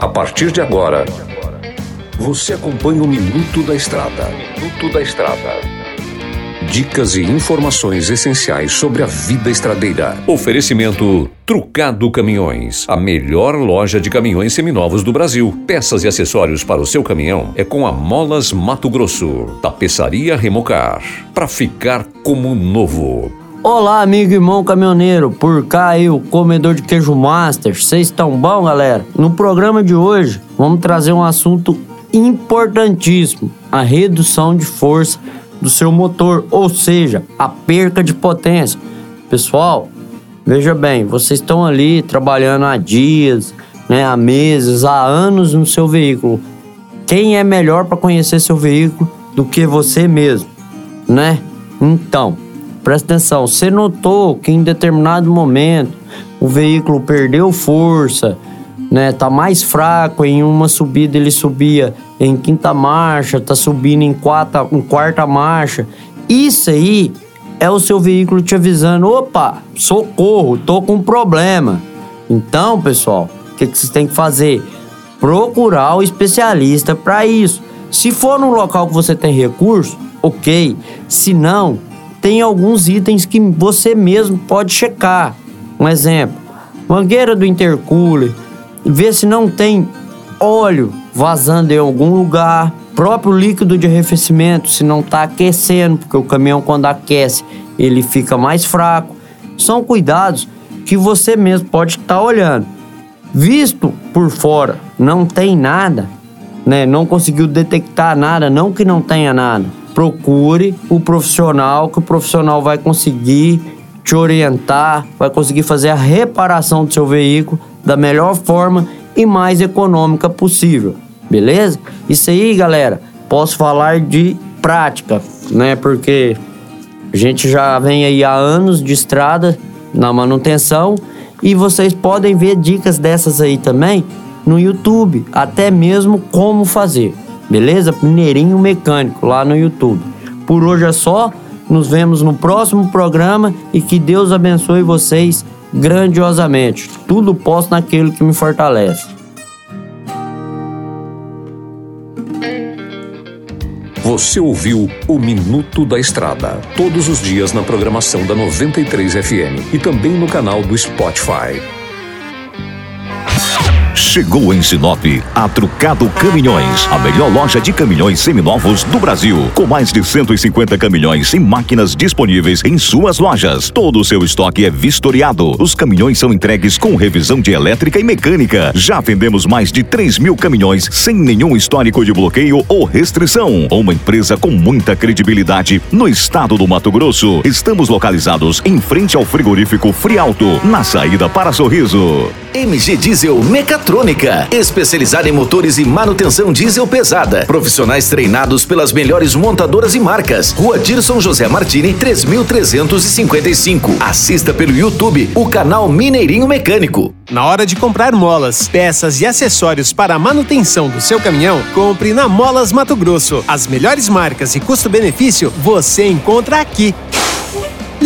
A partir de agora, você acompanha o Minuto da Estrada. Minuto da Estrada. Dicas e informações essenciais sobre a vida estradeira. Oferecimento Trucado Caminhões, a melhor loja de caminhões seminovos do Brasil. Peças e acessórios para o seu caminhão é com a Molas Mato Grosso. Tapeçaria Remocar, para ficar como novo. Olá, amigo e irmão caminhoneiro, por cá eu, comedor de queijo master. Vocês estão bom, galera? No programa de hoje, vamos trazer um assunto importantíssimo: a redução de força do seu motor, ou seja, a perca de potência. Pessoal, veja bem, vocês estão ali trabalhando há dias, né, há meses, há anos no seu veículo. Quem é melhor para conhecer seu veículo do que você mesmo, né? Então, presta atenção. Você notou que em determinado momento o veículo perdeu força, né? Tá mais fraco. Em uma subida ele subia em quinta marcha, tá subindo em quarta, em quarta marcha. Isso aí é o seu veículo te avisando: opa, socorro, tô com um problema. Então, pessoal, o que, que vocês têm que fazer? Procurar o especialista para isso. Se for num local que você tem recurso, ok. Se não, tem alguns itens que você mesmo pode checar. Um exemplo: mangueira do intercooler, ver se não tem óleo vazando em algum lugar, próprio líquido de arrefecimento, se não está aquecendo, porque o caminhão quando aquece ele fica mais fraco. São cuidados que você mesmo pode estar tá olhando. Visto por fora, não tem nada, né? Não conseguiu detectar nada, não que não tenha nada. Procure o profissional, que o profissional vai conseguir te orientar, vai conseguir fazer a reparação do seu veículo da melhor forma e mais econômica possível, beleza? Isso aí, galera, posso falar de prática, né? Porque a gente já vem aí há anos de estrada na manutenção e vocês podem ver dicas dessas aí também no YouTube, até mesmo como fazer, beleza? Mineirinho Mecânico lá no YouTube. Por hoje é só, nos vemos no próximo programa e que Deus abençoe vocês grandiosamente. Tudo posso naquele que me fortalece. Você ouviu o Minuto da Estrada, todos os dias na programação da 93 FM e também no canal do Spotify. Chegou em Sinop a Trucado Caminhões, a melhor loja de caminhões seminovos do Brasil, com mais de 150 caminhões e máquinas disponíveis em suas lojas. Todo o seu estoque é vistoriado. Os caminhões são entregues com revisão de elétrica e mecânica. Já vendemos mais de 3 mil caminhões sem nenhum histórico de bloqueio ou restrição. Uma empresa com muita credibilidade no estado do Mato Grosso. Estamos localizados em frente ao frigorífico Frialto, na saída para Sorriso. MG Diesel Mecatrônica, especializada em motores e manutenção diesel pesada. Profissionais treinados pelas melhores montadoras e marcas. Rua Dirson José Martini, 3355. Assista pelo YouTube o canal Mineirinho Mecânico. Na hora de comprar molas, peças e acessórios para a manutenção do seu caminhão, compre na Molas Mato Grosso. As melhores marcas e custo-benefício você encontra aqui.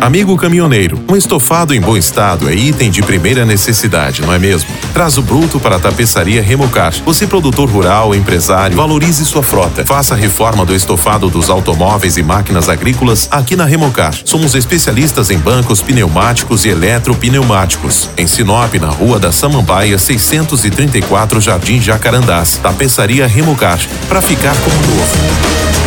Amigo caminhoneiro, um estofado em bom estado é item de primeira necessidade, não é mesmo? Traz o bruto para a tapeçaria Remocar. Você, produtor rural, empresário, valorize sua frota. Faça a reforma do estofado dos automóveis e máquinas agrícolas aqui na Remocar. Somos especialistas em bancos pneumáticos e eletropneumáticos. Em Sinop, na Rua da Samambaia, 634 Jardim Jacarandás. Tapeçaria Remocar. Para ficar como novo.